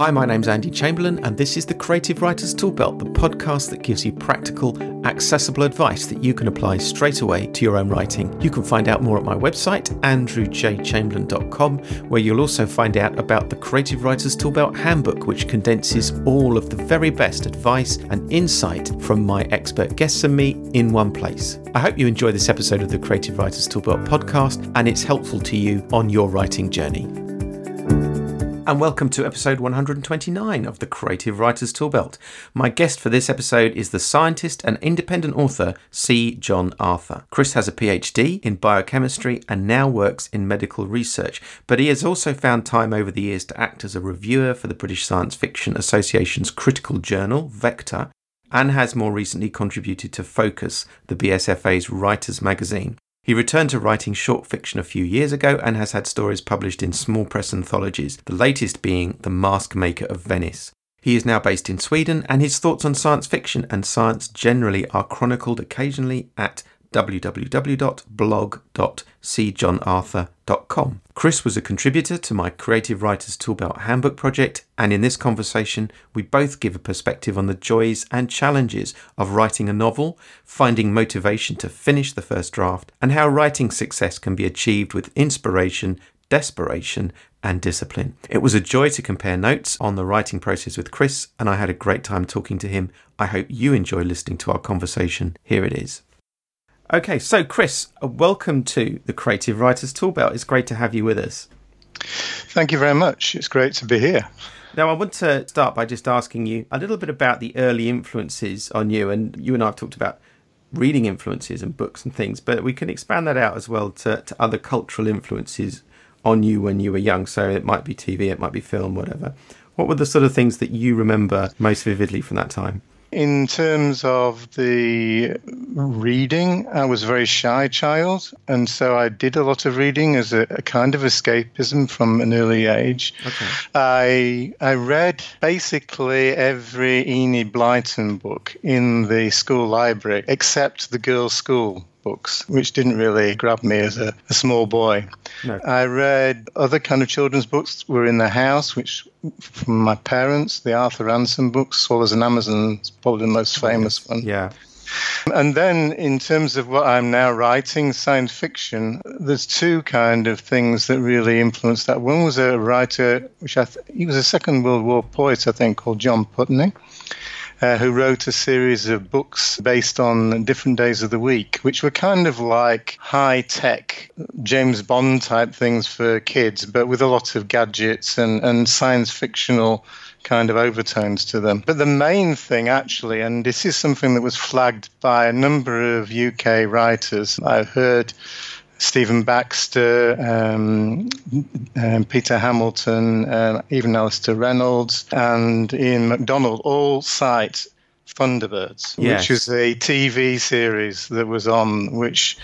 Hi, my name's Andy Chamberlain, and this is the Creative Writers Toolbelt, the podcast that gives you practical, accessible advice that you can apply straight away to your own writing. You can find out more at my website, andrewjchamberlain.com, where you'll also find out about the Creative Writers Toolbelt Handbook, which condenses all of the very best advice and insight from my expert guests and me in one place. I hope you enjoy this episode of the Creative Writers Toolbelt podcast and it's helpful to you on your writing journey and welcome to episode 129 of the Creative Writers Toolbelt. My guest for this episode is the scientist and independent author C. John Arthur. Chris has a PhD in biochemistry and now works in medical research, but he has also found time over the years to act as a reviewer for the British Science Fiction Association's critical journal, Vector, and has more recently contributed to Focus, the BSFA's writers magazine. He returned to writing short fiction a few years ago and has had stories published in small press anthologies, the latest being The Masque Maker of Venice. He is now based in Sweden, and his thoughts on science fiction and science generally are chronicled occasionally at www.blog.cjohnarthur.com. Chris was a contributor to my Creative Writers Toolbelt Handbook project, and in this conversation, we both give a perspective on the joys and challenges of writing a novel, finding motivation to finish the first draft, and how writing success can be achieved with inspiration, desperation, and discipline. It was a joy to compare notes on the writing process with Chris, and I had a great time talking to him. I hope you enjoy listening to our conversation. Here it is. Okay, so Chris, uh, welcome to the Creative Writers Toolbelt. It's great to have you with us. Thank you very much. It's great to be here. Now, I want to start by just asking you a little bit about the early influences on you. And you and I have talked about reading influences and books and things, but we can expand that out as well to, to other cultural influences on you when you were young. So it might be TV, it might be film, whatever. What were the sort of things that you remember most vividly from that time? In terms of the reading, I was a very shy child, and so I did a lot of reading as a, a kind of escapism from an early age. Okay. I I read basically every Enid Blyton book in the school library except the girls' school books, which didn't really grab me as a, a small boy. No. I read other kind of children's books were in the house, which from my parents, the Arthur Ransome books, Swallows and Amazons, probably the most famous one. Yeah. And then, in terms of what I'm now writing, science fiction, there's two kind of things that really influenced that. One was a writer, which I th- he was a Second World War poet, I think, called John Pudney uh, who wrote a series of books based on different days of the week, which were kind of like high tech James Bond type things for kids, but with a lot of gadgets and, and science fictional kind of overtones to them. But the main thing, actually, and this is something that was flagged by a number of UK writers, I've heard Stephen Baxter, um, um, Peter Hamilton, uh, even Alastair Reynolds, and Ian McDonald all cite Thunderbirds, yes. which is a TV series that was on, which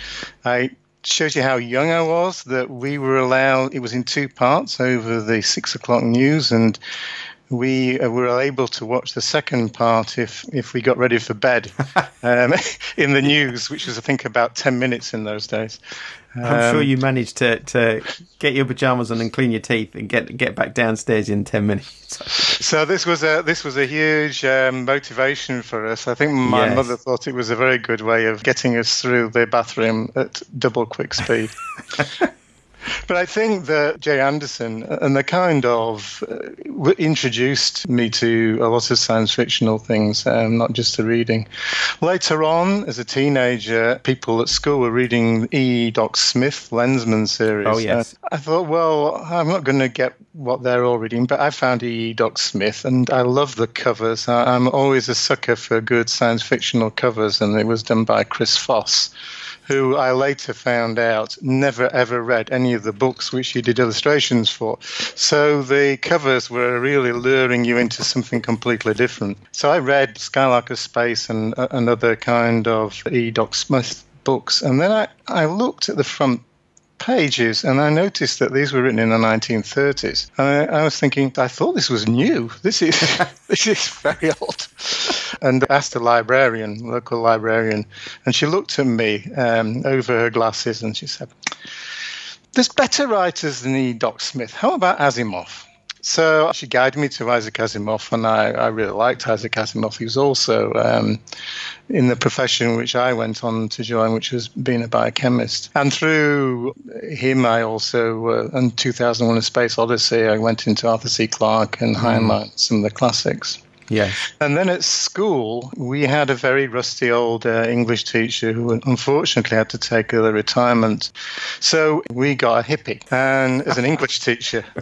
I shows you how young I was. That we were allowed. It was in two parts over the six o'clock news, and we uh, were able to watch the second part if if we got ready for bed um, in the news, which was I think about ten minutes in those days. I'm sure um, you managed to, to get your pajamas on and clean your teeth and get get back downstairs in ten minutes. so this was a this was a huge um, motivation for us. I think my yes. mother thought it was a very good way of getting us through the bathroom at double quick speed. But I think that Gerry Anderson and the kind of uh, introduced me to a lot of science fictional things, um, not just the reading. Later on, as a teenager, people at school were reading E. Doc Smith Lensman series. Oh yes. Uh, I thought, well, I'm not going to get what they're all reading, but I found E. Doc Smith, and I love the covers. I, I'm always a sucker for good science fictional covers, and it was done by Chris Foss who I later found out never ever read any of the books which he did illustrations for. So the covers were really luring you into something completely different. So I read Skylark Space and uh, another kind of E. Doc Smith books, and then I, I looked at the front pages, and I noticed that these were written in the 1930s. And I, I was thinking, I thought this was new. This is this is very old. And I asked a librarian, local librarian, and she looked at me um, over her glasses, and she said, "There's better writers than E. Doc Smith. How about Asimov?" So she guided me to Isaac Asimov, and I, I really liked Isaac Asimov. He was also um, in the profession which I went on to join, which was being a biochemist. And through him, I also, uh, in 2001 A Space Odyssey, I went into Arthur C. Clarke and Heinlein, mm. some of the classics. Yes. And then at school, we had a very rusty old uh, English teacher who unfortunately had to take early retirement. So we got a hippie and as an English teacher.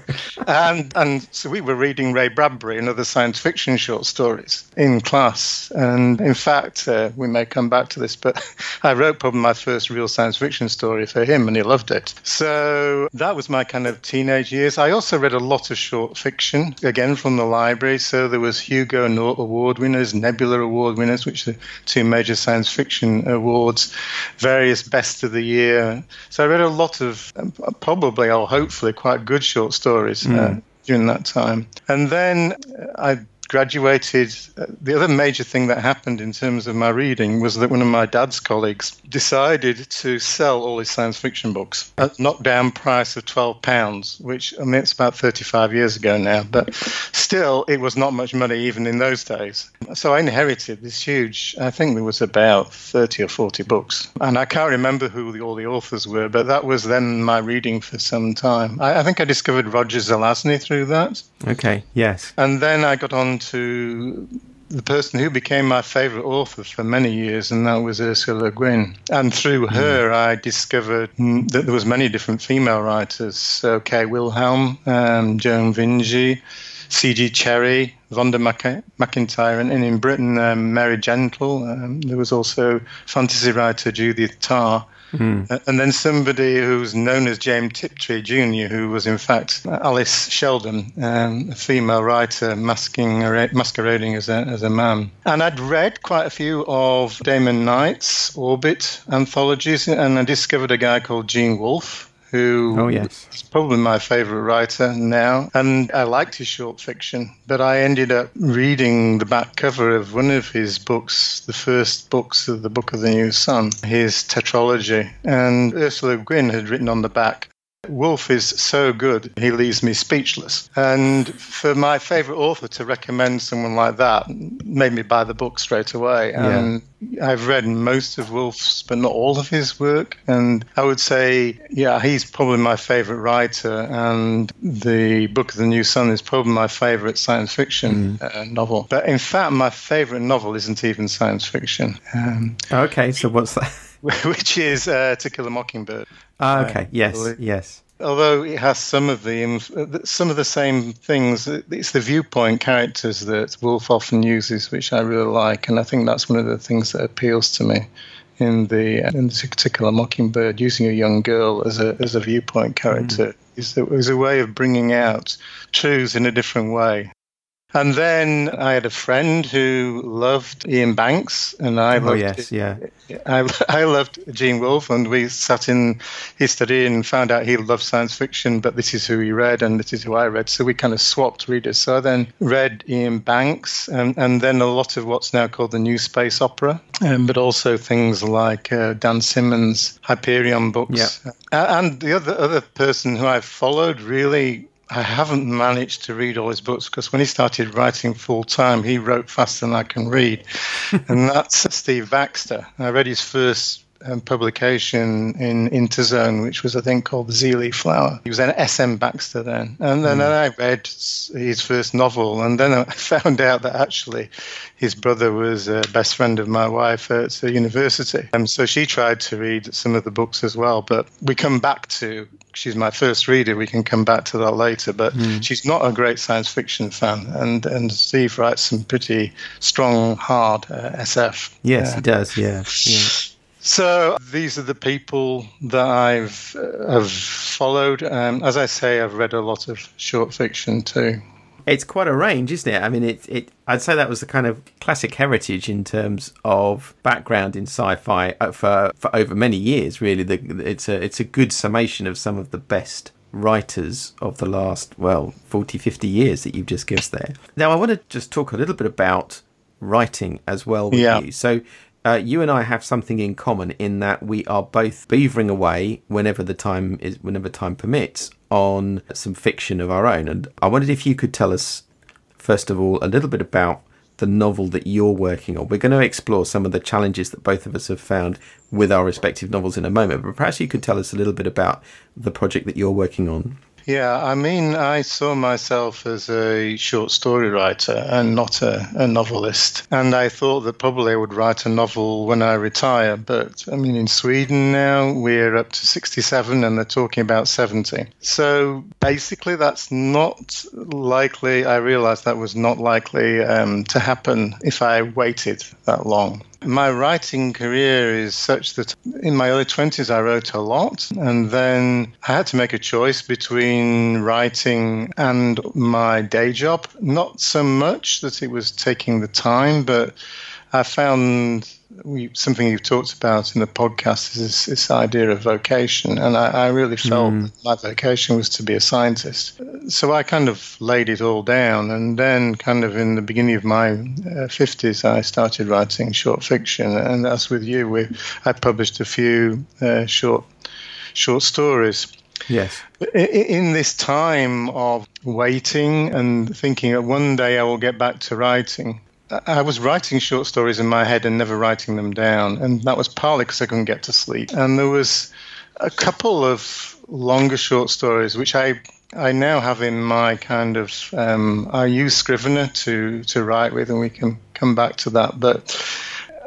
And, and so we were reading Ray Bradbury and other science fiction short stories in class. And in fact, uh, we may come back to this, but I wrote probably my first real science fiction story for him and he loved it. So that was my kind of teenage years. I also read a lot of short fiction, again from the library. So there was Hugo Hugo Award winners, Nebula Award winners, which are two major science fiction awards, various Best of the Year. So I read a lot of um, probably or hopefully quite good short stories. Mm. Uh, during that time. And then I graduated, uh, the other major thing that happened in terms of my reading was that one of my dad's colleagues decided to sell all his science fiction books at knockdown price of £12, which, I mean, it's about 35 years ago now, but still, it was not much money even in those days. So I inherited this huge, I think there was about 30 or 40 books. And I can't remember who the, all the authors were, but that was then my reading for some time. I, I think I discovered Roger Zelazny through that. Okay, yes. And then I got on to the person who became my favorite author for many years, and that was Ursula Le Guin. And through hmm. her, I discovered that there was many different female writers. So Kate Wilhelm, um, Joan Vinge, C.J. Cherryh, Vonda McIntyre, and, in Britain, um, Mary Gentle. Um, there was also fantasy writer Judith Tarr. Mm. And then somebody who's known as James Tiptree Jr., who was in fact Alice Sheldon, um, a female writer masking, masquerading as a, as a man. And I'd read quite a few of Damon Knight's Orbit anthologies, and I discovered a guy called Gene Wolfe who oh, yes. is probably my favorite writer now. And I liked his short fiction, but I ended up reading the back cover of one of his books, the first books of the Book of the New Sun, his tetralogy. And Ursula Guin had written on the back, Wolfe is so good, he leaves me speechless. And for my favorite author to recommend someone like that made me buy the book straight away. Yeah. And I've read most of Wolfe's, but not all of his work. And I would say, yeah, he's probably my favorite writer. And the Book of the New Sun is probably my favorite science fiction mm. uh, novel. But in fact, my favorite novel isn't even science fiction. Um, okay, so what's that? which is uh, To Kill a Mockingbird. Ah, okay. yes, yes. Although it has some of the some of the same things, it's the viewpoint characters that Wolfe often uses, which I really like, and I think that's one of the things that appeals to me in the in this particular Mockingbird. Using a young girl as a as a viewpoint character mm. is, is a way of bringing out truths in a different way. And then I had a friend who loved Iain Banks, and I oh, loved yes, yeah. I, I loved Gene Wolfe, and we sat in his study and found out he loved science fiction, but this is who he read, and this is who I read. So we kind of swapped readers. So I then read Iain Banks, and, and then a lot of what's now called the New Space Opera, um, but also things like uh, Dan Simmons' Hyperion books. Yeah. Uh, and the other other person who I followed really I haven't managed to read all his books because when he started writing full time, he wrote faster than I can read. and that's Steve Baxter. I read his first um, publication in Interzone, which was, I think, called Xeelee Flower. He was an S.M. Baxter then. And then mm. I read his first novel, and then I found out that actually his brother was a best friend of my wife at the university. And so she tried to read some of the books as well. But we come back to, she's my first reader, we can come back to that later. But mm. she's not a great science fiction fan. And, and Steve writes some pretty strong, hard uh, SF. Yes, he does, yeah. yeah. So these are the people that I've uh, have followed. Um, as I say, I've read a lot of short fiction too. It's quite a range, isn't it? I mean, it, it. I'd say that was the kind of classic heritage in terms of background in sci-fi uh, for for over many years. Really, the, it's a it's a good summation of some of the best writers of the last well 40 50 years that you've just given there now i want to just talk a little bit about writing as well with yeah. you so uh, you and I have something in common in that we are both beavering away whenever the time is, whenever time permits, on some fiction of our own. And I wondered if you could tell us, first of all, a little bit about the novel that you're working on. We're going to explore some of the challenges that both of us have found with our respective novels in a moment, but perhaps you could tell us a little bit about the project that you're working on. Yeah, I mean, I saw myself as a short story writer and not a, a, novelist. And I thought that probably I would write a novel when I retire. But I mean, in Sweden now, we're up to 67 and they're talking about 70. So basically, that's not likely. I realized that was not likely um, to happen if I waited that long. My writing career is such that in my early 20s I wrote a lot, and then I had to make a choice between writing and my day job. Not so much that it was taking the time, but I found we, something you've talked about in the podcast is this, this idea of vocation, and I, I really felt mm. my vocation was to be a scientist. So I kind of laid it all down, and then, kind of in the beginning of my uh, fifties, I started writing short fiction, and as with you, we, I published a few uh, short short stories. Yes. In this time of waiting and thinking that one day I will get back to writing, I was writing short stories in my head and never writing them down, and that was partly because I couldn't get to sleep. And there was a couple of longer short stories which I I now have in my kind of um, I use Scrivener to to write with, and we can come back to that. But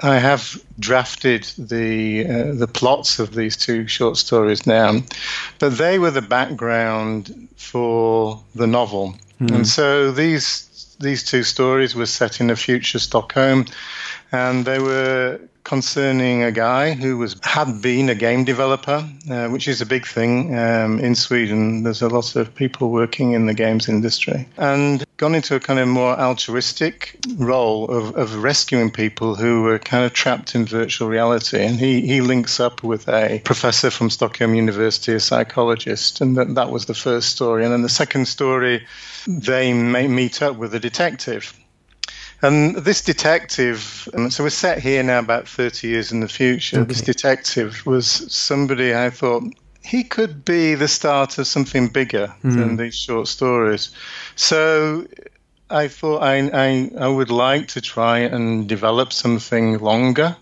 I have drafted the uh, the plots of these two short stories now, but they were the background for the novel, mm. and so these these two stories were set in a future Stockholm, and they were concerning a guy who was had been a game developer, uh, which is a big thing um, in Sweden. There's a lot of people working in the games industry, and gone into a kind of more altruistic role of, of rescuing people who were kind of trapped in virtual reality. And he, he links up with a professor from Stockholm University, a psychologist, and that, that was the first story. And then the second story, they meet up with a detective and this detective, um, so we're set here now about 30 years in the future. Okay. This detective was somebody I thought he could be the start of something bigger mm. than these short stories. So I thought I, I, I, would like to try and develop something longer.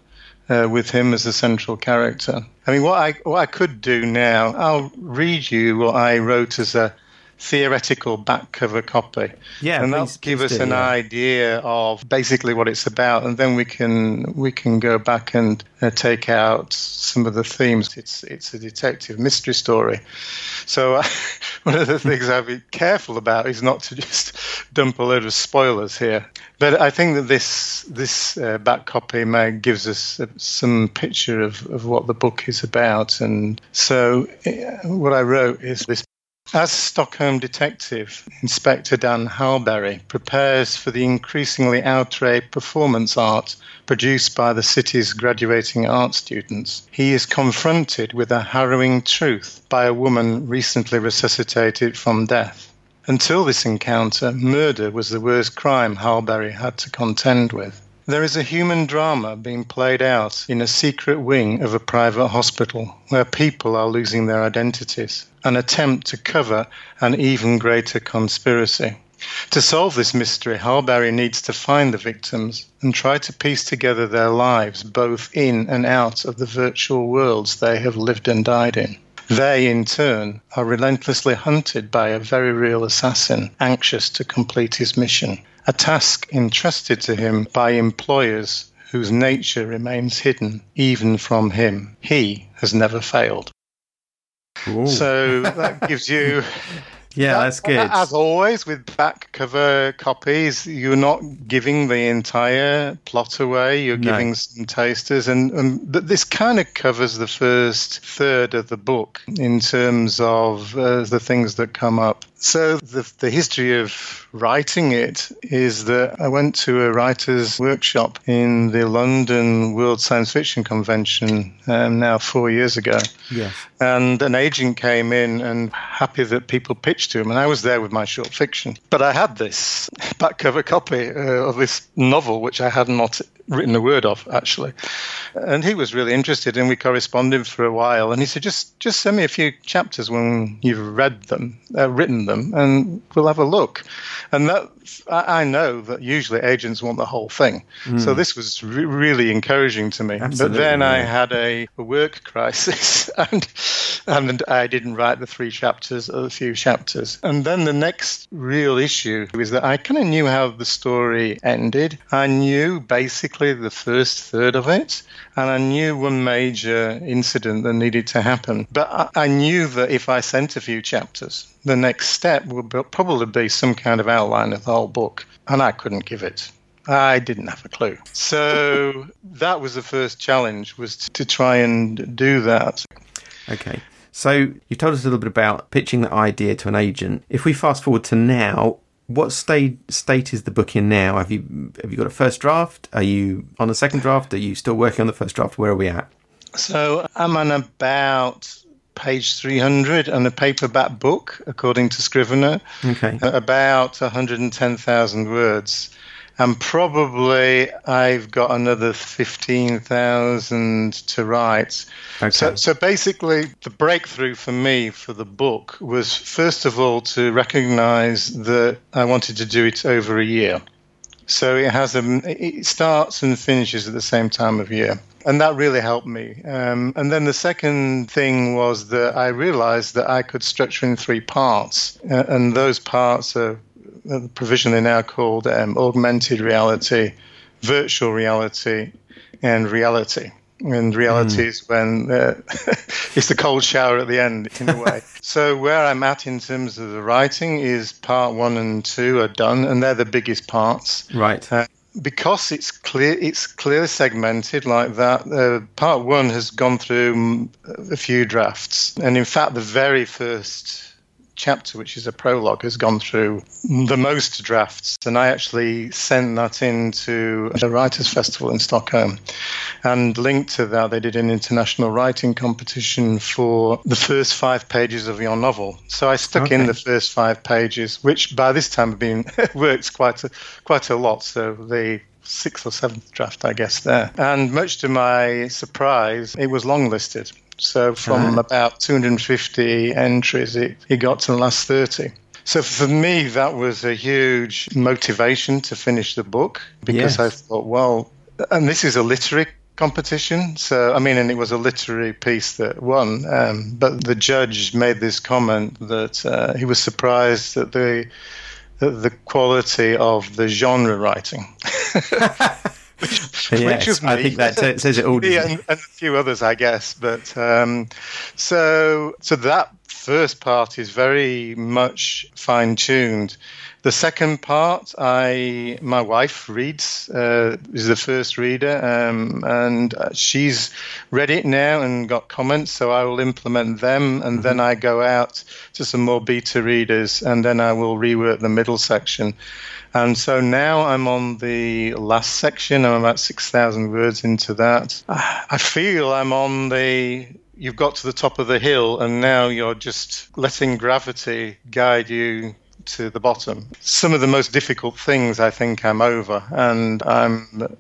Uh, with him as a central character. I mean, what I what I could do now, I'll read you what I wrote as a theoretical back cover copy. Yeah, and that'll give us do, an yeah. idea of basically what it's about, and then we can we can go back and uh, take out some of the themes. It's it's a detective mystery story, so uh, one of the things I'd be careful about is not to just dump a load of spoilers here. But I think that this this uh, back copy may gives us uh, some picture of, of what the book is about, and so uh, what I wrote is this as Stockholm detective, Inspector Dan Hallberry prepares for the increasingly outre performance art produced by the city's graduating art students, he is confronted with a harrowing truth by a woman recently resuscitated from death. Until this encounter, murder was the worst crime Hallberry had to contend with. There is a human drama being played out in a secret wing of a private hospital where people are losing their identities, an attempt to cover an even greater conspiracy. To solve this mystery, Hallberry needs to find the victims and try to piece together their lives both in and out of the virtual worlds they have lived and died in. They, in turn, are relentlessly hunted by a very real assassin, anxious to complete his mission a task entrusted to him by employers whose nature remains hidden even from him. He has never failed. Ooh. So that gives you Yeah, that's good. As always, with back cover copies, you're not giving the entire plot away. You're no. giving some tasters, and, and this kind of covers the first third of the book in terms of uh, the things that come up. So the, the history of writing it is that I went to a writer's workshop in the London World Science Fiction Convention um, now four years ago. Yes. And an agent came in and happy that people pitched to him. And I was there with my short fiction. But I had this back cover copy uh, of this novel, which I had not written a word of actually. And he was really interested, and we corresponded for a while. And he said, "Just just send me a few chapters when you've read them, uh, written them, and we'll have a look." And that I, know that usually agents want the whole thing. Mm. So this was re- really encouraging to me. Absolutely, but then. I had a, a work crisis, and and I didn't write the three chapters or the few chapters. And then the next real issue was that I kind of knew how the story ended. I knew basically the first third of it, and I knew one major incident that needed to happen. But I, I knew that if I sent a few chapters, the next step would probably be some kind of outline of the whole book, and I couldn't give it. I didn't have a clue. So that was the first challenge was to try and do that. Okay. So you've told us a little bit about pitching the idea to an agent. If we fast forward to now, what state state is the book in now? Have you have you got a first draft? Are you on a second draft? Are you still working on the first draft? Where are we at? So I'm on about page 300 and a paperback book, according to Scrivener. Okay. About 110,000 words and probably I've got another 15,000 to write. Okay. So, so basically, the breakthrough for me for the book was first of all to recognize that I wanted to do it over a year. So it has a, it starts and finishes at the same time of year. And that really helped me. Um, and then the second thing was that I realized that I could structure in three parts. Uh, and those parts are provision they now called um, augmented reality, virtual reality, and reality. And reality mm. is when uh, it's the cold shower at the end, in a way. so where I'm at in terms of the writing is part one and two are done, and they're the biggest parts. Right. Uh, because it's clear, it's clear segmented like that. Uh, part one has gone through a few drafts, and in fact, the very first chapter, which is a prologue, has gone through the most drafts. And I actually sent that into the Writers' Festival in Stockholm. And linked to that, they did an international writing competition for the first five pages of your novel. So I stuck okay. in the first five pages, which by this time have been worked quite a, quite a lot. So the sixth or seventh draft, I guess, there. And much to my surprise, it was longlisted. So from about 250 entries, it, it got to the last 30. So for me, that was a huge motivation to finish the book because yes. I thought, well, and this is a literary competition. So, I mean, and it was a literary piece that won. Um, but the judge made this comment that uh, he was surprised that the the quality of the genre writing. yes, which I think that says it all. yeah, and, and, a few others, I guess. But um, so so that first part is very much fine tuned. The second part, I my wife reads uh, is the first reader, um, and uh, she's read it now and got comments. So I will implement them, and mm-hmm. then I go out to some more beta readers, and then I will rework the middle section. And so now I'm on the last section. I'm about six thousand words into that. I feel I'm on the you've got to the top of the hill and now you're just letting gravity guide you to the bottom. Some of the most difficult things I think I'm over, and I'm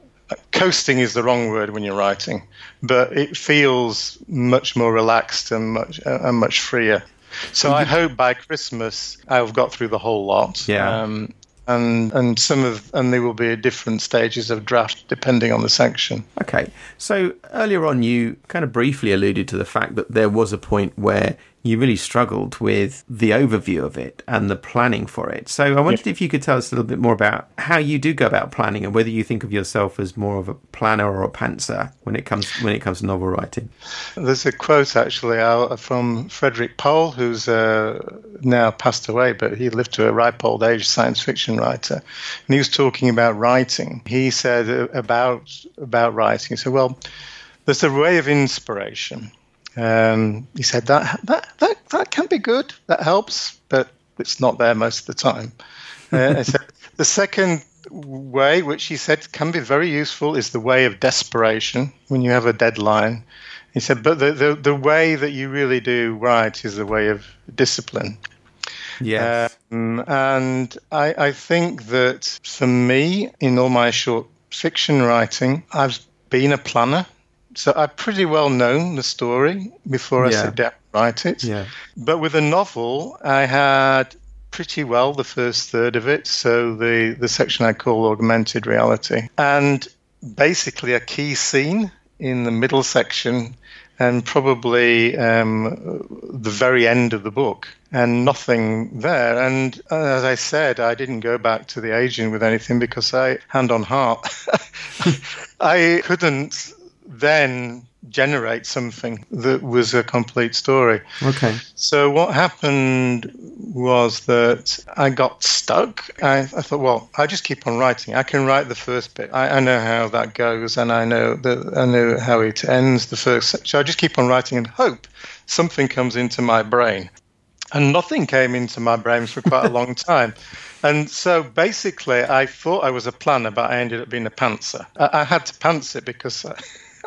coasting is the wrong word when you're writing, but it feels much more relaxed and much uh, and much freer. So I hope by Christmas I've got through the whole lot. Yeah. Um, and and some of and there will be different stages of draft depending on the section. Okay, so earlier on you kind of briefly alluded to the fact that there was a point where you really struggled with the overview of it and the planning for it. So I wondered yeah. if you could tell us a little bit more about how you do go about planning and whether you think of yourself as more of a planner or a pantser when it comes when it comes to novel writing. There's a quote actually from Frederik Pohl, who's uh, now passed away, but he lived to a ripe old age, science fiction writer, and he was talking about writing. He said about about writing. He said, "Well, there's a way of inspiration." Um, he said that, that that that can be good, that helps, but it's not there most of the time. Uh, the second way, which he said can be very useful, is the way of desperation when you have a deadline. He said, but the, the, the way that you really do right is the way of discipline. Yes. Um, and I, I think that for me, in all my short fiction writing, I've been a planner. So I've pretty well known the story before I Yeah. sit down to write it. Yeah. But with a novel, I had pretty well the first third of it. So the, the section I call augmented reality. And basically a key scene in the middle section and probably um, the very end of the book and nothing there. And uh, as I said, I didn't go back to the agent with anything because I, hand on heart, I couldn't then generate something that was a complete story. Okay. So what happened was that I got stuck. I, I thought, well, I just keep on writing. I can write the first bit. I, I know how that goes, and I know that I know how it ends. The first, section. so I just keep on writing and hope something comes into my brain. And nothing came into my brain for quite a long time. And so basically, I thought I was a planner, but I ended up being a pantser. I, I had to pants it because I,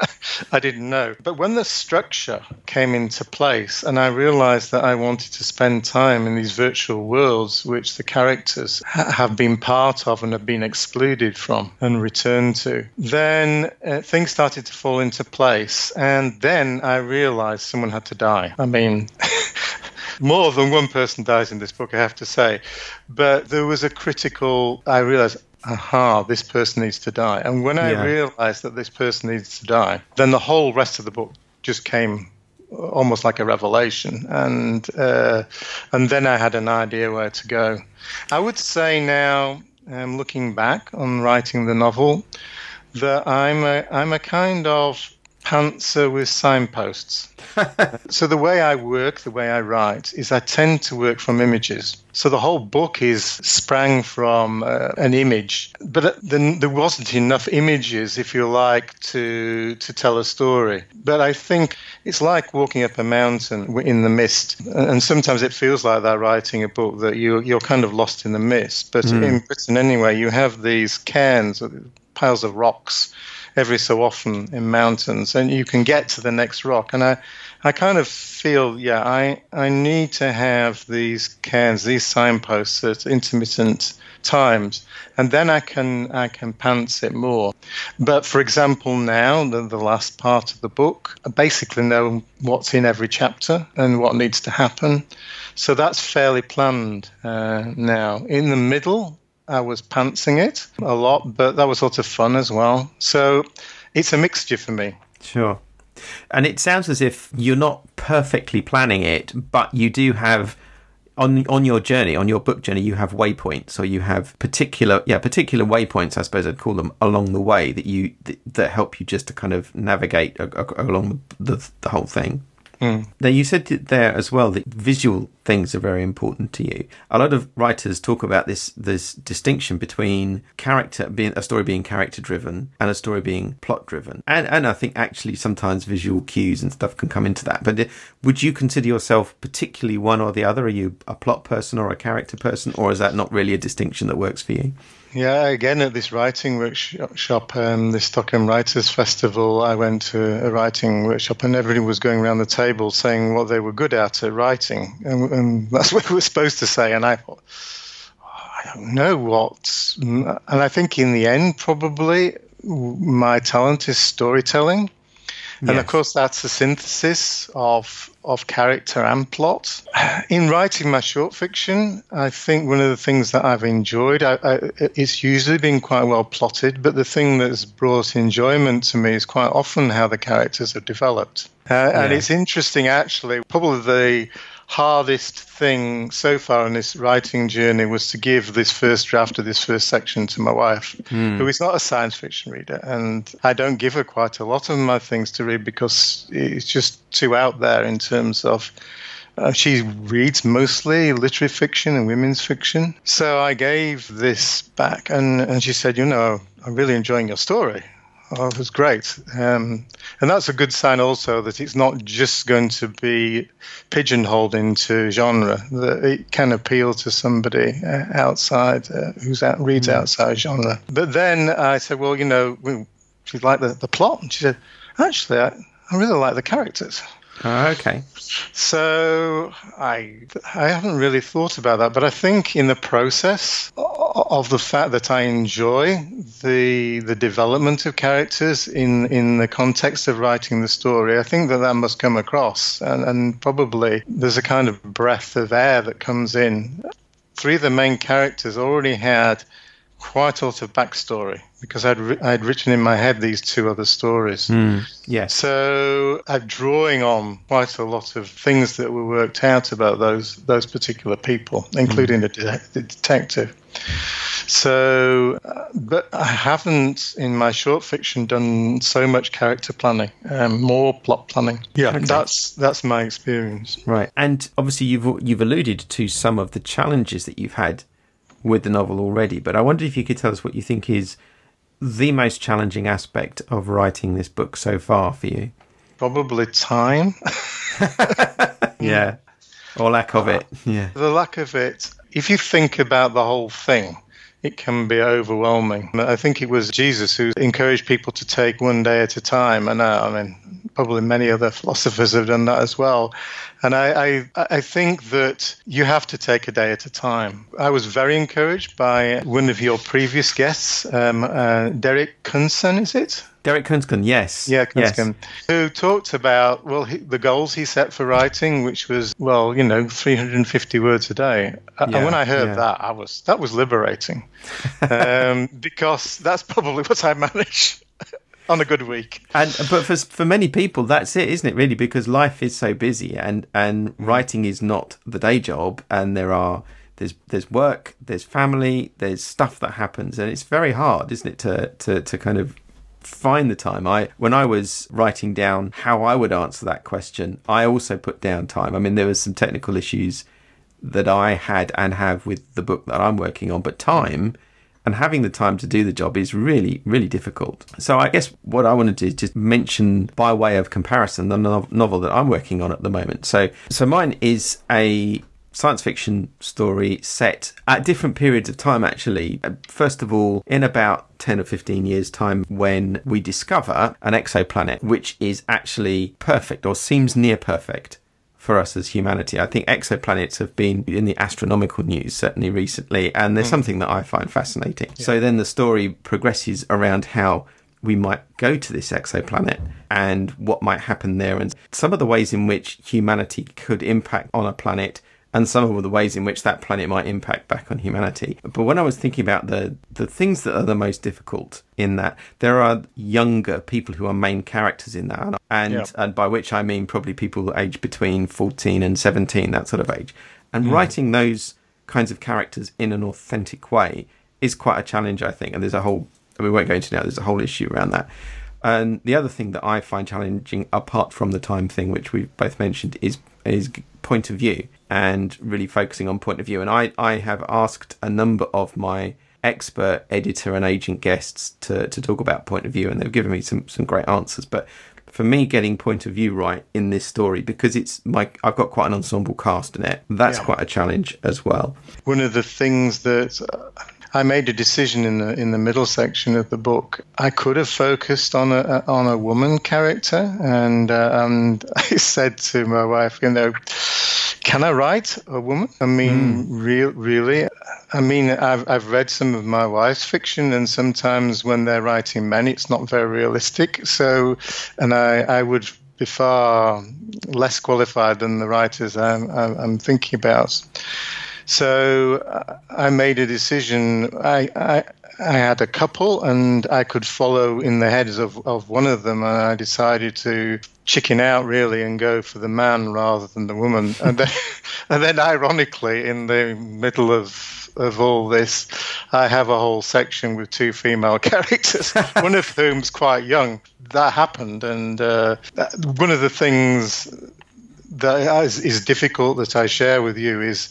I didn't know. But when the structure came into place, and I realized that I wanted to spend time in these virtual worlds, which the characters ha- have been part of and have been excluded from and returned to, then uh, things started to fall into place. And then I realized someone had to die. I mean, more than one person dies in this book, I have to say. But there was a critical, I realized, aha, this person needs to die. And when I Yeah. realized that this person needs to die, then the whole rest of the book just came almost like a revelation. And, uh, and then I had an idea where to go. I would say now, um, looking back on writing the novel, that I'm a, I'm a kind of pantser with signposts. so the way I work, the way I write, is I tend to work from images. So the whole book is sprang from uh, an image, but uh, then there wasn't enough images, if you like, to to tell a story. But I think it's like walking up a mountain in the mist, and sometimes it feels like that writing a book that you you're kind of lost in the mist. But in Britain anyway, you have these cairns, piles of rocks every so often in mountains and you can get to the next rock. And i i kind of feel yeah i i need to have these cairns these signposts at intermittent times and then i can i can pants it more. But for example now the, the last part of the book i basically know what's in every chapter and what needs to happen. So that's fairly planned uh, now. In the middle I was pantsing it a lot, but that was sort of fun as well. So it's a mixture for me. Sure. And it sounds as if you're not perfectly planning it, but you do have on on your journey, on your book journey, you have waypoints, or you have particular, yeah, particular waypoints, I suppose I'd call them, along the way that you that, that help you just to kind of navigate a, a, along the, the the whole thing. Now, you said there as well that visual things are very important to you. A lot of writers talk about this this distinction between character being a story being character driven and a story being plot driven. And and I think actually sometimes visual cues and stuff can come into that. But uh, would you consider yourself particularly one or the other? Are you a plot person or a character person, or is that not really a distinction that works for you? Yeah, again at this writing workshop, um, Stockholm Writers Festival, I went to a writing workshop and everybody was going around the table saying what they were good at at writing, and, and that's what we were supposed to say. And I thought, "Oh, I don't know what, and I think in the end probably my talent is storytelling. And of course, that's a synthesis of of character and plot. In writing my short fiction, I think one of the things that I've enjoyed, I, I, it's usually been quite well plotted, but the thing that's brought enjoyment to me is quite often how the characters are developed. Uh, And it's interesting, actually. Probably the hardest thing so far in this writing journey was to give this first draft of this first section to my wife, who is not a science fiction reader. And I don't give her quite a lot of my things to read because it's just too out there in terms of. Uh, she reads mostly literary fiction and women's fiction. So I gave this back, and, and she said, You know, I'm really enjoying your story. Oh, it was great. Um, and that's a good sign also that it's not just going to be pigeonholed into genre, that it can appeal to somebody uh, outside uh, who's out, reads mm. outside genre. But then I said, well, you know, she'd like the, the plot. And she said, actually, I, I really like the characters. Oh, okay. So I I haven't really thought about that, but I think in the process of the fact that I enjoy the the development of characters in in the context of writing the story, I think that that must come across, and, and probably there's a kind of breath of air that comes in. Three of the main characters already had quite a lot of backstory because I'd I'd written in my head these two other stories. Mm, yes. So I'm drawing on quite a lot of things that were worked out about those those particular people, including mm. the, de- the, detective. So, uh, but I haven't in my short fiction done so much character planning, um, more plot planning. Yeah, okay. that's that's my experience. Right, and obviously you've you've alluded to some of the challenges that you've had with the novel already, but I wonder if you could tell us what you think is the most challenging aspect of writing this book so far for you? Probably time. yeah, or lack of it. Yeah. The lack of it. If you think about the whole thing, it can be overwhelming. I think it was Jesus who encouraged people to take one day at a time. And uh, I mean, probably many other philosophers have done that as well. And I, I, I, think that you have to take a day at a time. I was very encouraged by one of your previous guests, um, uh, Derek Kunsen, is it? Derek Kunsken, yes. Yeah, Kunsken, yes. who talked about, well, he, the goals he set for writing, which was, well, you know, 350 words a day. Yeah, and when I heard yeah. that, I was, that was liberating um, because that's probably what I manage on a good week. And but for for many people, that's it, isn't it? Really, because life is so busy, and and mm-hmm. writing is not the day job, and there are there's there's work, there's family, there's stuff that happens, and it's very hard, isn't it, to to to kind of find the time. I when I was writing down how I would answer that question, I also put down time. I mean, there was some technical issues that I had and have with the book that I'm working on, but time and having the time to do the job is really, really difficult. So I guess what I want to do is just mention by way of comparison the novel that I'm working on at the moment. So, so mine is a science fiction story set at different periods of time actually uh, first of all in about 10 or 15 years time when we discover an exoplanet which is actually perfect or seems near perfect for us as humanity. I think exoplanets have been in the astronomical news certainly recently, and there's mm. something that I find fascinating. Yeah. So then the story progresses around how we might go to this exoplanet and what might happen there, and some of the ways in which humanity could impact on a planet and some of the ways in which that planet might impact back on humanity. But when I was thinking about the the things that are the most difficult in that, there are younger people who are main characters in that, and yeah. and by which I mean probably people aged between fourteen and seventeen, that sort of age, and mm. writing those kinds of characters in an authentic way is quite a challenge, I think. And there's a whole we won't go into now. There's a whole issue around that. And the other thing that I find challenging, apart from the time thing, which we've both mentioned, is is point of view and really focusing on point of view. And I, I have asked a number of my expert editor and agent guests to, to talk about point of view, and they've given me some, some great answers. But for me, getting point of view right in this story, because it's my I've got quite an ensemble cast in it, that's yeah. quite a challenge as well. One of the things that uh, I made a decision in the in the middle section of the book. I could have focused on a on a woman character, and uh, and I said to my wife, you know, can I write a woman? I mean, mm. real, really. I mean, I've I've read some of my wife's fiction, and sometimes when they're writing men, it's not very realistic. So, and I I would be far less qualified than the writers I'm, I'm thinking about. So I made a decision. I, I, I had a couple, and I could follow in the heads of, of one of them, and I decided to chicken out really and go for the man rather than the woman. And then, and then ironically, in the middle of of all this, I have a whole section with two female characters, one of whom's quite young. That happened, and uh, one of the things that is, is difficult that I share with you is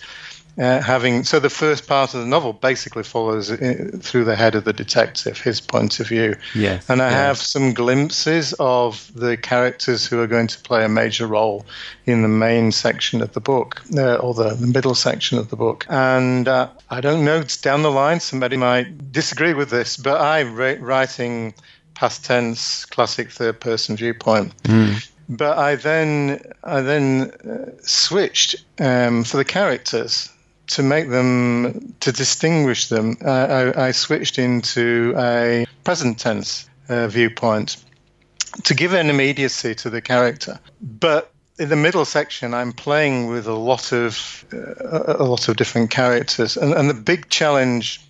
uh, having so the first part of the novel basically follows uh, through the head of the detective, his point of view. Yes, and I yes. have some glimpses of the characters who are going to play a major role in the main section of the book, uh, or the, the, middle section of the book. And uh, I don't know, it's down the line, somebody might disagree with this, but I write writing past tense, classic third person viewpoint. Mm. But I then I then uh, switched um, for the characters to make them to distinguish them. Uh, I, I, switched into a present tense uh, viewpoint to give an immediacy to the character. But in the middle section, I'm playing with a lot of uh, a lot of different characters, and, and the big challenge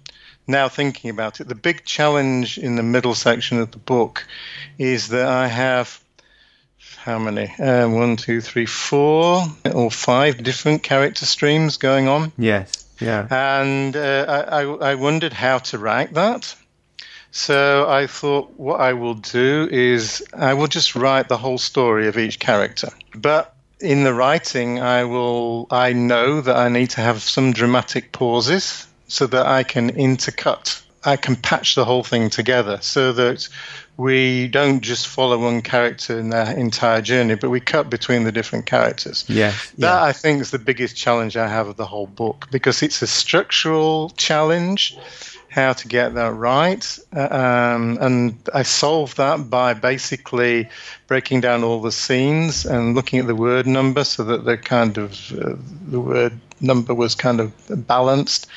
now thinking about it, the big challenge in the middle section of the book is that I have how many? Uh, one, two, three, four or five different character streams going on. Yes, yeah. And uh, I, I wondered how to write that. So I thought what I will do is I will just write the whole story of each character. But in the writing, I will I know that I need to have some dramatic pauses so that I can intercut. I can patch the whole thing together so that we don't just follow one character in their entire journey, but we cut between the different characters. Yeah, that yeah. I think is the biggest challenge I have of the whole book because it's a structural challenge how to get that right. Um, and I solved that by basically breaking down all the scenes and looking at the word number so that the kind of uh, the word number was kind of balanced.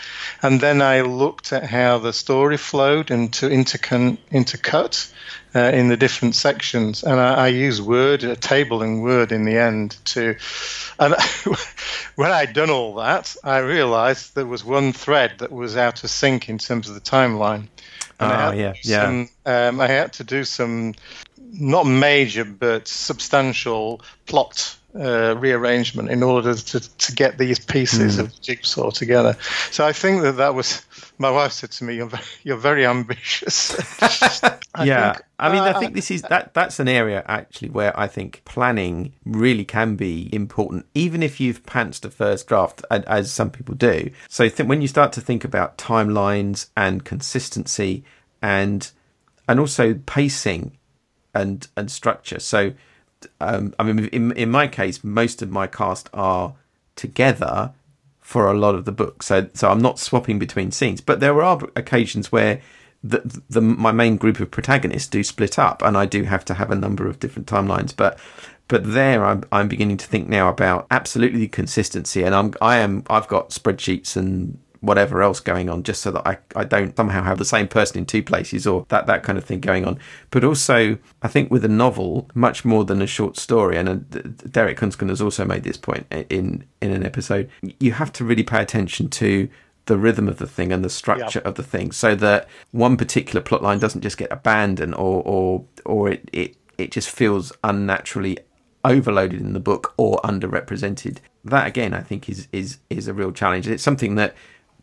And then I looked at how the story flowed and to intercon- intercut uh, in the different sections. And I, I use Word, a table in Word in the end to. And when I'd done all that, I realized there was one thread that was out of sync in terms of the timeline. And oh, yeah, yeah. Some, um, I had to do some not major but substantial plot uh, rearrangement in order to, to get these pieces mm. of jigsaw together. So I think that that was. My wife said to me, "You're very, you're very ambitious." I yeah, think, I mean, uh, I think this is that. That's an area actually where I think planning really can be important, even if you've pantsed a first draft, as some people do. So th- when you start to think about timelines and consistency, and and also pacing and and structure. So um, I mean, in in my case, most of my cast are together for a lot of the book, so so I'm not swapping between scenes. But there are occasions where the, the my main group of protagonists do split up, and I do have to have a number of different timelines. But but there, I'm I'm beginning to think now about absolutely consistency, and I'm I am I've got spreadsheets and whatever else going on just so that I, I don't somehow have the same person in two places or that, that kind of thing going on. But also, I think with a novel, much more than a short story, and uh, Derek Hunscombe has also made this point in, in an episode, you have to really pay attention to the rhythm of the thing and the structure of the thing so that one particular plot line doesn't just get abandoned or, or, or it, it, it just feels unnaturally overloaded in the book or underrepresented. That again, I think is is is a real challenge. It's something that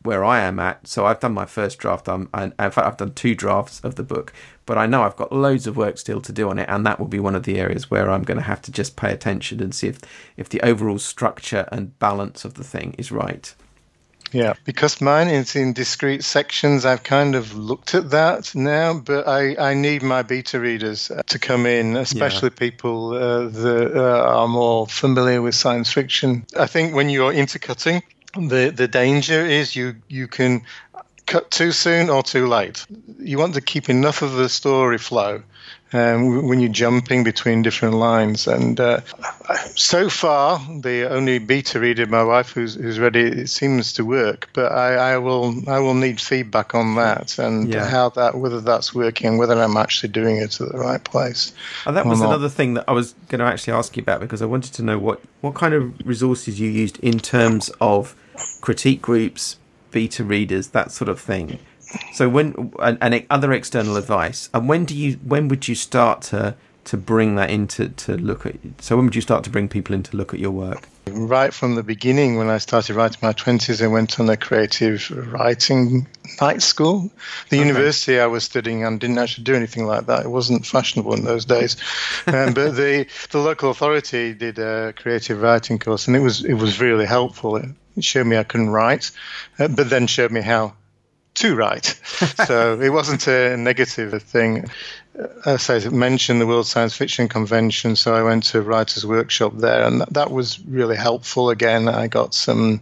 where I am at. So I've done my first draft. I'm, and in fact, I've done two drafts of the book, but I know I've got loads of work still to do on it, and that will be one of the areas where I'm going to have to just pay attention and see if if the overall structure and balance of the thing is right. Yeah, because mine is in discrete sections. I've kind of looked at that now, but I, I need my beta readers uh, to come in, especially yeah. people uh, that uh, are more familiar with science fiction. I think when you're intercutting, the the danger is you you can cut too soon or too late. You want to keep enough of the story flow um, when you're jumping between different lines. And uh, so far, the only beta reader, my wife, who's, who's ready, it seems to work. But I, I will I will need feedback on that and yeah. how that whether that's working, whether I'm actually doing it at the right place. And that was another thing that I was going to actually ask you about because I wanted to know what what kind of resources you used in terms of critique groups, beta readers, that sort of thing. So when and, and other external advice, and when do you when would you start to to bring that into to look at? So when would you start to bring people in to look at your work? Right from the beginning, when I started writing my twenties, I went on a creative writing night school. The okay. university I was studying and didn't actually do anything like that. It wasn't fashionable in those days. um, but the the local authority did a creative writing course, and it was it was really helpful showed me I couldn't write, uh, but then showed me how to write. so it wasn't a negative thing. Uh, as I mentioned, the World Science Fiction Convention, so I went to a writers' workshop there, and that was really helpful. Again, I got some,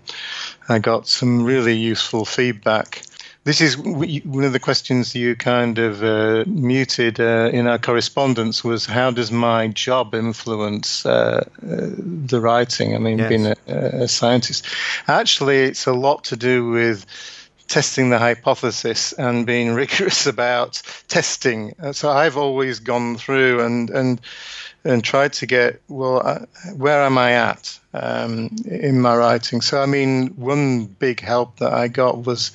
I got some really useful feedback. This is one of the questions you kind of uh, muted uh, in our correspondence was how does my job influence uh, uh the writing? I mean, yes. being a, a scientist. Actually, it's a lot to do with testing the hypothesis and being rigorous about testing. Uh, so I've always gone through and and and tried to get well, uh, where am I at um, in my writing? So I mean, one big help that I got was,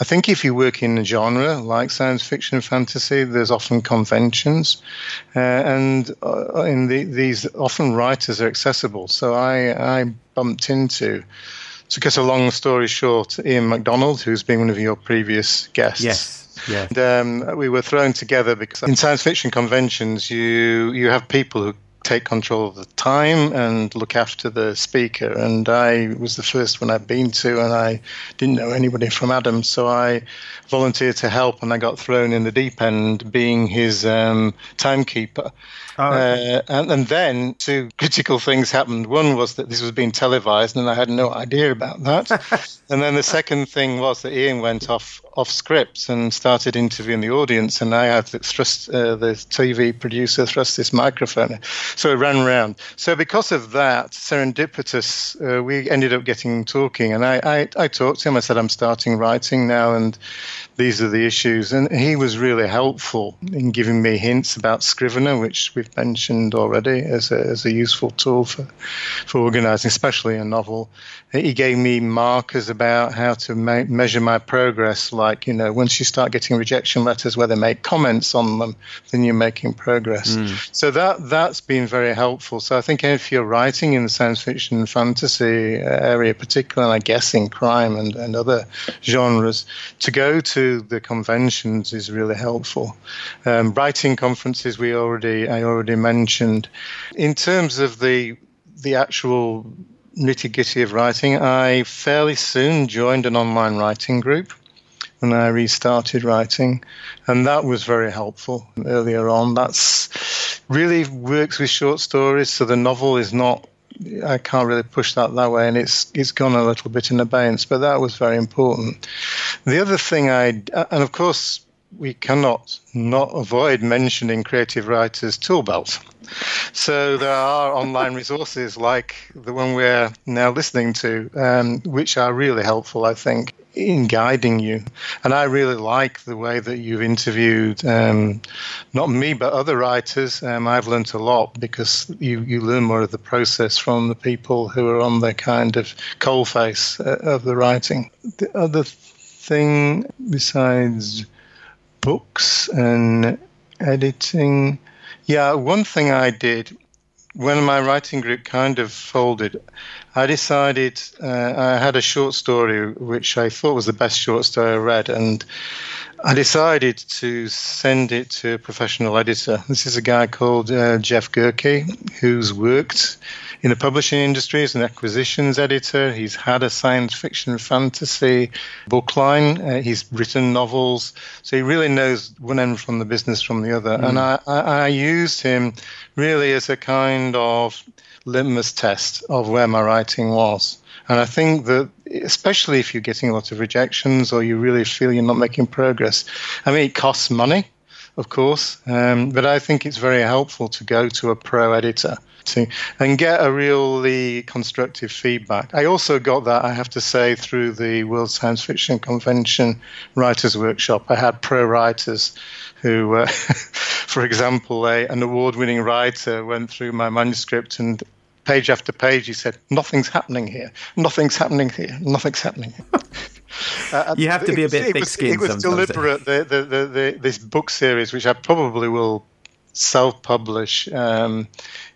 I think if you work in a genre like science fiction and fantasy, there's often conventions, uh, and uh, in the, these often writers are accessible. So I I bumped into to cut a long story short, Ian McDonald, who's been one of your previous guests. Yes. Yeah. And, um, we were thrown together because in science fiction conventions, you you have people who take control of the time and look after the speaker. And I was the first one I'd been to, and I didn't know anybody from Adam, so I volunteered to help, and I got thrown in the deep end, being his um, timekeeper. Oh, okay. uh, and, and, then two critical things happened. One was that this was being televised, and I had no idea about that. and then the second thing was that Ian went off off script and started interviewing the audience, and I had to thrust uh, the TV producer thrust this microphone, so it ran around. So because of that, serendipitous, uh, we ended up getting talking, and I, I I talked to him. I said I'm starting writing now, and these are the issues. And he was really helpful in giving me hints about Scrivener, which we've mentioned already as a, as a useful tool for, for organizing, especially a novel. He gave me markers about how to ma- measure my progress, like, you know, once you start getting rejection letters where they make comments on them, then you're making progress. Mm. So that, that's been very helpful. So I think if you're writing in the science fiction and fantasy area, particularly, and I guess, in crime and, and other genres, to go to the conventions is really helpful. Um, writing conferences we already I already mentioned. In terms of the the actual nitty gritty of writing, I fairly soon joined an online writing group and I restarted writing, and that was very helpful earlier on. That's really works with short stories, so the novel is not I can't really push that that way, and it's it's gone a little bit in abeyance. But that was very important. The other thing I and of course we cannot not avoid mentioning Creative Writers Toolbelt. So there are online resources like the one we're now listening to, um, which are really helpful, I think in guiding you. And I really like the way that you've interviewed um, not me but other writers. Um, I've learnt a lot because you you learn more of the process from the people who are on the kind of coalface uh, of the writing. The other thing besides books and editing, yeah, one thing I did when my writing group kind of folded, I decided uh, I had a short story which I thought was the best short story I read, and I decided to send it to a professional editor. This is a guy called uh, Jeff Gerke, who's worked in the publishing industry as an acquisitions editor. He's had a science fiction fantasy book line. Uh, he's written novels. So he really knows one end from the business from the other. Mm. And I, I, I used him really as a kind of litmus test of where my writing was. And I think that, especially if you're getting a lot of rejections or you really feel you're not making progress, I mean, it costs money, of course, um, but I think it's very helpful to go to a pro editor to, and get a really constructive feedback. I also got that, I have to say, through the World Science Fiction Convention Writers Workshop. I had pro writers who, uh, for example, a, an award winning writer went through my manuscript and page after page, he said, "Nothing's happening here. Nothing's happening here. Nothing's happening." Here. Uh, you have to be a bit thick-skinned. It was, it was deliberate. The, the, the, this book series, which I probably will self-publish, um,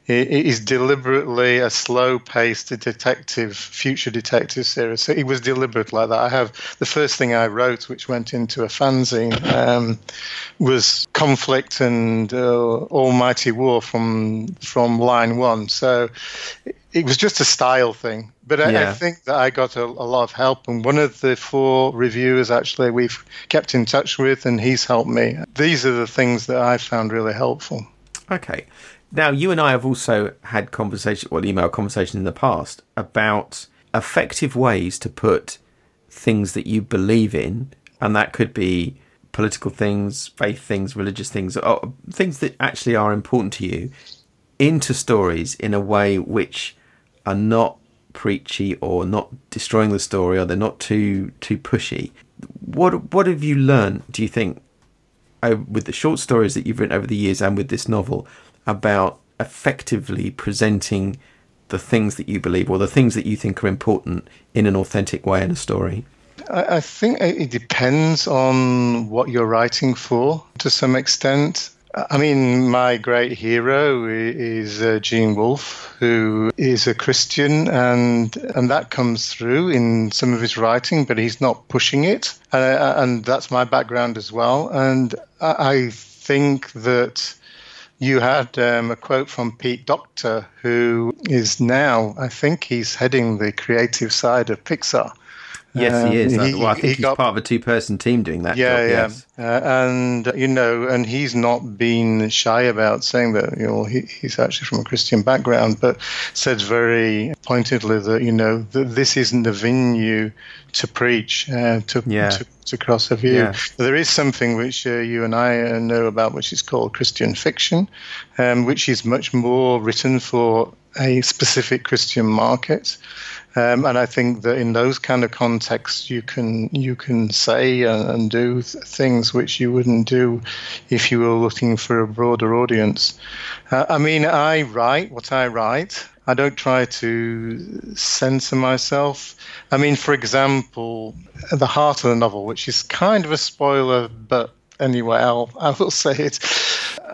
is deliberately a slow-paced detective, future detective series. So it was deliberate like that. I have the first thing I wrote, which went into a fanzine, um, was conflict and uh, almighty war from from line one. So it was just a style thing. But I, yeah. I think that I got a, a, lot of help. And one of the four reviewers actually we've kept in touch with, and he's helped me. These are the things that I found really helpful. Okay. Now, you and I have also had conversation, well, email conversation in the past about effective ways to put things that you believe in, and that could be political things, faith things, religious things, things that actually are important to you, into stories in a way which are not preachy or not destroying the story or they're not too too pushy. What what have you learned? Do you think uh, with the short stories that you've written over the years and with this novel about effectively presenting the things that you believe or the things that you think are important in an authentic way in a story? I think it depends on what you're writing for to some extent. I mean, my great hero is uh, Gene Wolfe, who is a Christian, and and that comes through in some of his writing, but he's not pushing it, and, uh, and that's my background as well. And I think that you had um, a quote from Pete Docter, who is now, I think he's heading the creative side of Pixar. Yes, he is. Um, he, well, I think he he's got, part of a two-person team doing that. Yeah, job, yeah. Yes. Uh, and you know, and he's not been shy about saying that. You know, he, he's actually from a Christian background, but said very pointedly that you know that this isn't the venue to preach, uh, to, yeah. to to cross a view. Yeah. There is something which uh, you and I uh, know about, which is called Christian fiction, um, which is much more written for a specific Christian market. Um, and I think that in those kind of contexts, you can you can say and, and do th- things which you wouldn't do if you were looking for a broader audience. Uh, I mean, I write what I write. I don't try to censor myself. I mean, for example, the heart of the novel, which is kind of a spoiler, but anyway, I'll I will say it.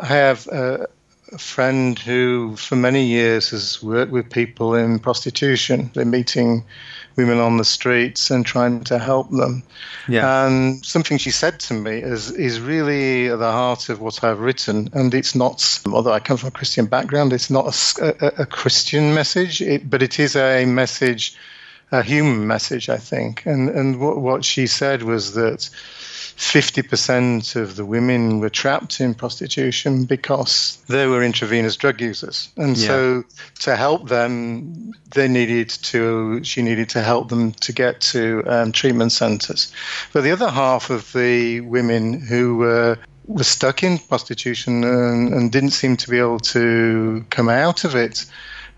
I have. Uh, a friend who, for many years, has worked with people in prostitution. They're meeting women on the streets and trying to help them. Yeah. And something she said to me is is really at the heart of what I've written. And it's not, although I come from a Christian background, it's not a, a, a Christian message, it, but it is a message, a human message, I think. And and what, what she said was that 50% of the women were trapped in prostitution because they were intravenous drug users. And yeah. so to help them, they needed to, she needed to help them to get to um, treatment centers. But the other half of the women who were were stuck in prostitution and, and didn't seem to be able to come out of it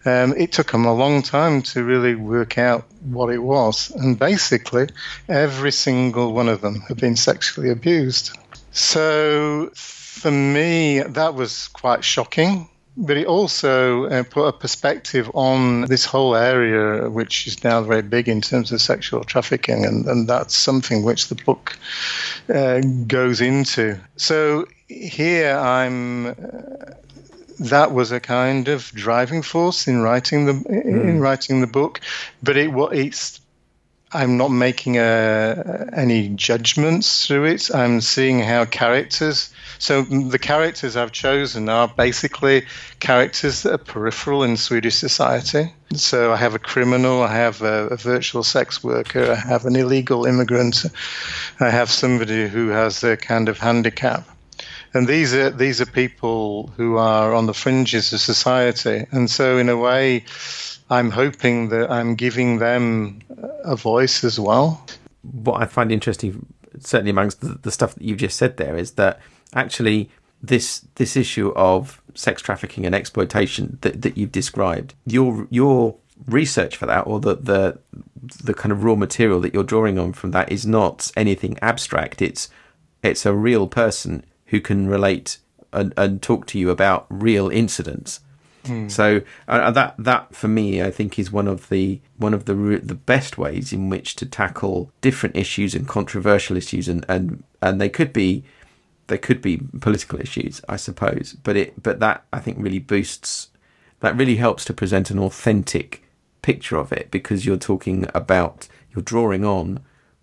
um, it took them a long time to really work out what it was. And basically, every single one of them had been sexually abused. So for me, that was quite shocking. But it also uh, put a perspective on this whole area, which is now very big in terms of sexual trafficking, and, and that's something which the book uh, goes into. So here I'm uh, that was a kind of driving force in writing the mm. in hmm. writing the book. But it it's I'm not making a, any judgments through it. I'm seeing how characters. So the characters I've chosen are basically characters that are peripheral in Swedish society. So I have a criminal, I have a, a virtual sex worker, I have an illegal immigrant, I have somebody who has a kind of handicap and these are these are people who are on the fringes of society, and so in a way, I'm hoping that I'm giving them a voice as well. What I find interesting, certainly amongst the, the stuff that you've just said there, is that actually this this issue of sex trafficking and exploitation that, that you've described, your your research for that or the, the the kind of raw material that you're drawing on from that is not anything abstract. It's it's a real person who can relate and, and talk to you about real incidents. Mm. So uh, that that for me, I think, is one of the one of the the best ways in which to tackle different issues and controversial issues, and and and they could be they could be political issues, I suppose. But it but that I think really boosts that really helps to present an authentic picture of it because you're talking about you're drawing on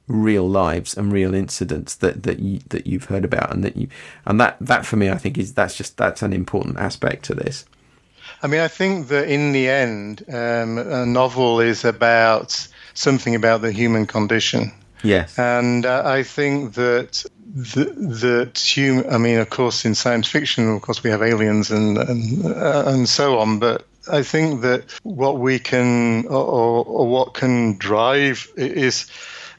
real lives and real incidents that that you that you've heard about and that you and that that for me I think is that's just that's an important aspect to this. I mean, I think that in the end, um, a novel is about something about the human condition. Yes. And uh, I think that that human. I mean, of course, in science fiction, of course, we have aliens and and uh, and so on. But I think that what we can or, or what can drive is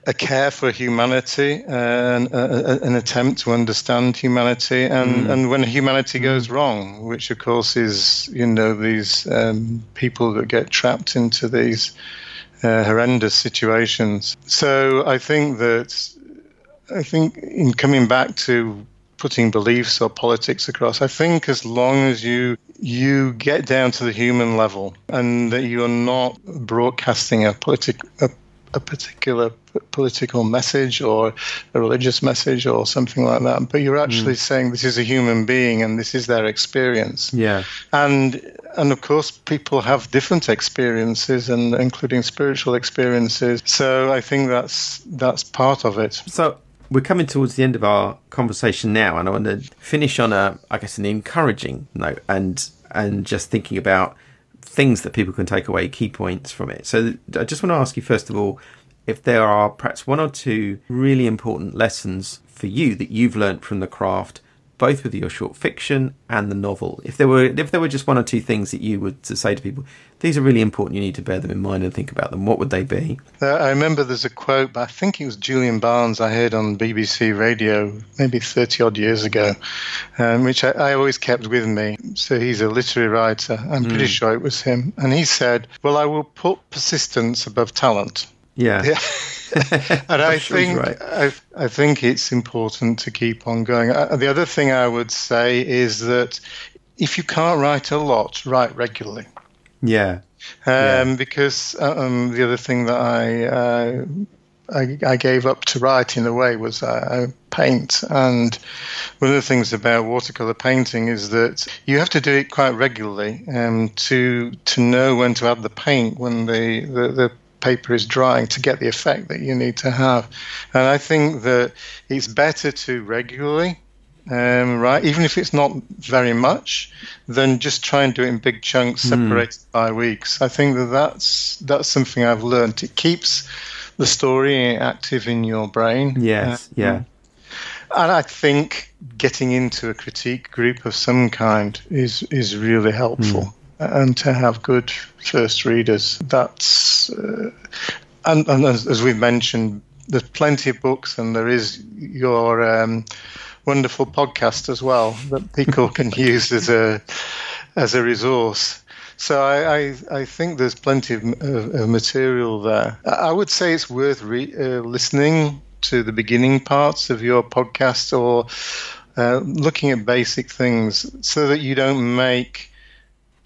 a care for humanity and uh, an attempt to understand humanity and, mm. and when humanity goes mm. wrong which of course is you know these um, people that get trapped into these uh, horrendous situations so i think that i think in coming back to putting beliefs or politics across. I think as long as you you get down to the human level and that you are not broadcasting a politic a, a particular political message or a religious message or something like that, but you're actually mm. saying this is a human being and this is their experience. Yeah. And and of course people have different experiences and including spiritual experiences. So I think that's that's part of it. So we're coming towards the end of our conversation now, and I want to finish on a, I guess, an encouraging note, and and just thinking about things that people can take away, key points from it. So I just want to ask you first of all if there are perhaps one or two really important lessons for you that you've learnt from the craft both with your short fiction and the novel. If there were if there were just one or two things that you would to say to people, these are really important. You need to bear them in mind and think about them. What would they be? Uh, I remember there's a quote, but I think it was Julian Barnes I heard on BBC Radio maybe 30 odd years ago, um, which I, I, always kept with me. So he's a literary writer. I'm mm. pretty sure it was him. And he said, Well, I will put persistence above talent. Yeah. yeah. and I think right. I, I, think it's important to keep on going. Uh, the other thing I would say is that if you can't write a lot, write regularly. Yeah. Um, yeah. Because uh, um, the other thing that I, uh, I, I gave up to write in a way was uh, paint. And one of the things about watercolor painting is that you have to do it quite regularly um, to to know when to add the paint when the, the, the paper is drying to get the effect that you need to have. And I think that it's better to regularly, um, right, even if it's not very much, than just try and do it in big chunks, hmm. separated mm. by weeks. I think that that's that's something I've learned. It keeps the story active in your brain. Yes, uh, yeah. And I think getting into a critique group of some kind is is really helpful. Mm and to have good first readers. That's uh, and, and as, as, we've mentioned, there's plenty of books, and there is your um, wonderful podcast as well that people can use as a as a resource. So I, I, I think there's plenty of, of, of, material there. I would say it's worth re- uh, listening to the beginning parts of your podcast or uh, looking at basic things so that you don't make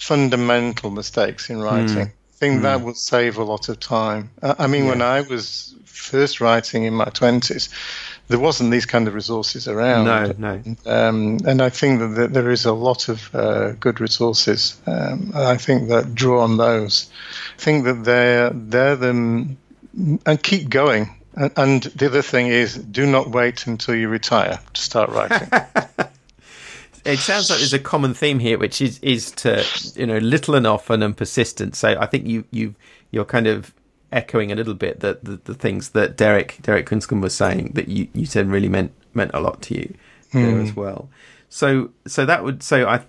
fundamental mistakes in writing. Mm. I think mm. that will save a lot of time. I mean, yeah. when I was first writing in my 20s, there wasn't these kind of resources around. No, no. Um, and I think that there is a lot of uh, good resources. Um, I think that draw on those. I think that they're they're them and keep going. And, and the other thing is, do not wait until you retire to start writing. it sounds like there's a common theme here, which is is to you know little and often and persistent. So I think you you you're kind of echoing a little bit that the, the things that Derek Derek Kunscombe was saying that you, you said really meant meant a lot to you mm. there as well. So so that would so I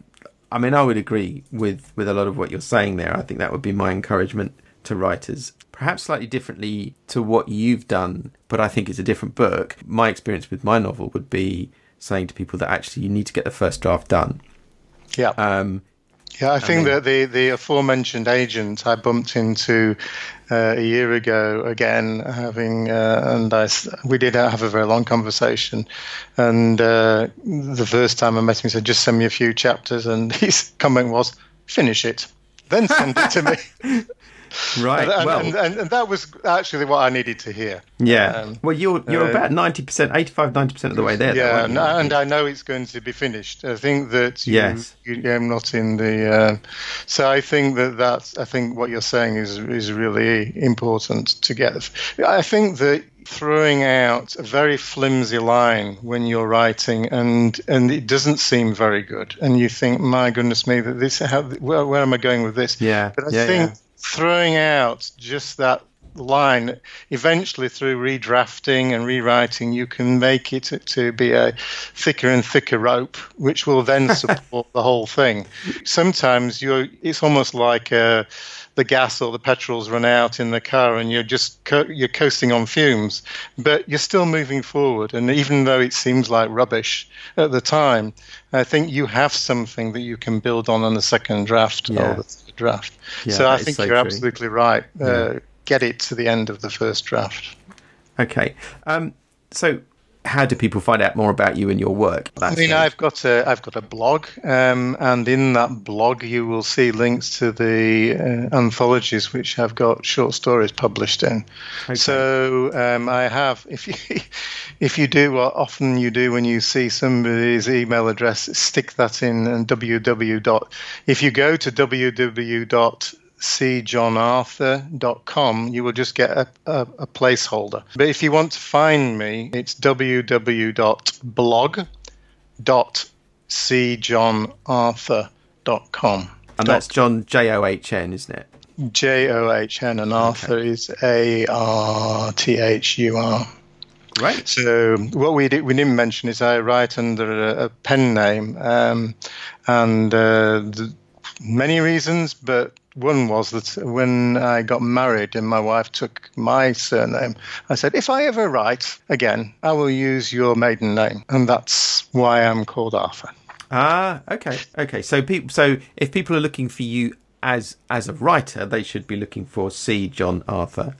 I mean I would agree with with a lot of what you're saying there. I think that would be my encouragement to writers. Perhaps slightly differently to what you've done, but I think it's a different book. My experience with my novel would be saying to people that actually you need to get the first draft done. Yeah. Um, yeah, I think mean, that the, the aforementioned agent I bumped into uh, a year ago again, having uh, and I we did have a very long conversation, and uh, the first time I met him, he said, "Just send me a few chapters," and his comment was, "Finish it, then send it to me." Right. And, well, and, and, and, that was actually what I needed to hear. Yeah. Um, well, you're you're uh, about ninety percent, 85 90 percent of the way there. Yeah, though, and, and, I know it's going to be finished. I think that you, yes, you, I'm not in the. Uh, so I think that that's. I think what you're saying is is really important to get. I think that throwing out a very flimsy line when you're writing and and it doesn't seem very good and you think my goodness me that this how where, where am i going with this yeah but i yeah, think yeah. Throwing out just that line eventually through redrafting and rewriting you can make it to be a thicker and thicker rope which will then support the whole thing. Sometimes you're it's almost like a the gas or the petrol's run out in the car and you're just co- you're coasting on fumes but you're still moving forward and even though it seems like rubbish at the time i think you have something that you can build on in the second draft yeah. or the third draft yeah, so i think so you're true. absolutely right yeah. uh, get it to the end of the first draft okay um, so how do people find out more about you and your work? I mean, I've got a I've got a blog, um, and in that blog you will see links to the uh, anthologies which have got short stories published in. Okay. So um, I have, if you if you do what often you do when you see somebody's email address, stick that in and www. If you go to www. cjohnarthur.com, you will just get a, a, a, placeholder. But if you want to find me, it's www.blog.cjohnarthur.com. And that's John J O H N, isn't it? J O H N, and Arthur okay. is A R T H U R. Right. So what we did, we didn't mention is I write under a, a pen name, um, and uh, the, many reasons, but one was that when I got married and my wife took my surname, I said, if I ever write again, I will use your maiden name. And that's why I'm called Arthur. Ah, okay. Okay. So people so if people are looking for you as as a writer, they should be looking for C. John Arthur.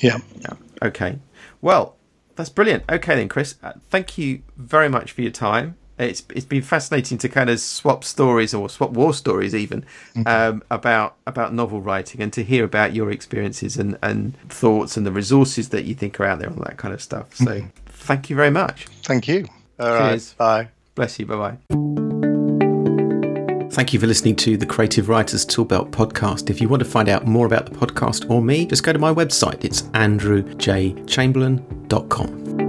Yeah. Yeah. Okay. Well, that's brilliant. Okay then, Chris. Uh, thank you very much for your time it's it's been fascinating to kind of swap stories or swap war stories even mm-hmm. um, about about novel writing and to hear about your experiences and, and thoughts and the resources that you think are out there and all that kind of stuff. So mm-hmm. thank you very much. Thank you. All Cheers. Right. Bye. Bless you. Bye bye. Thank you for listening to the Creative Writers Toolbelt podcast. If you want to find out more about the podcast or me, just go to my website. It's andrewjchamberlain.com.